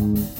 Mm-hmm.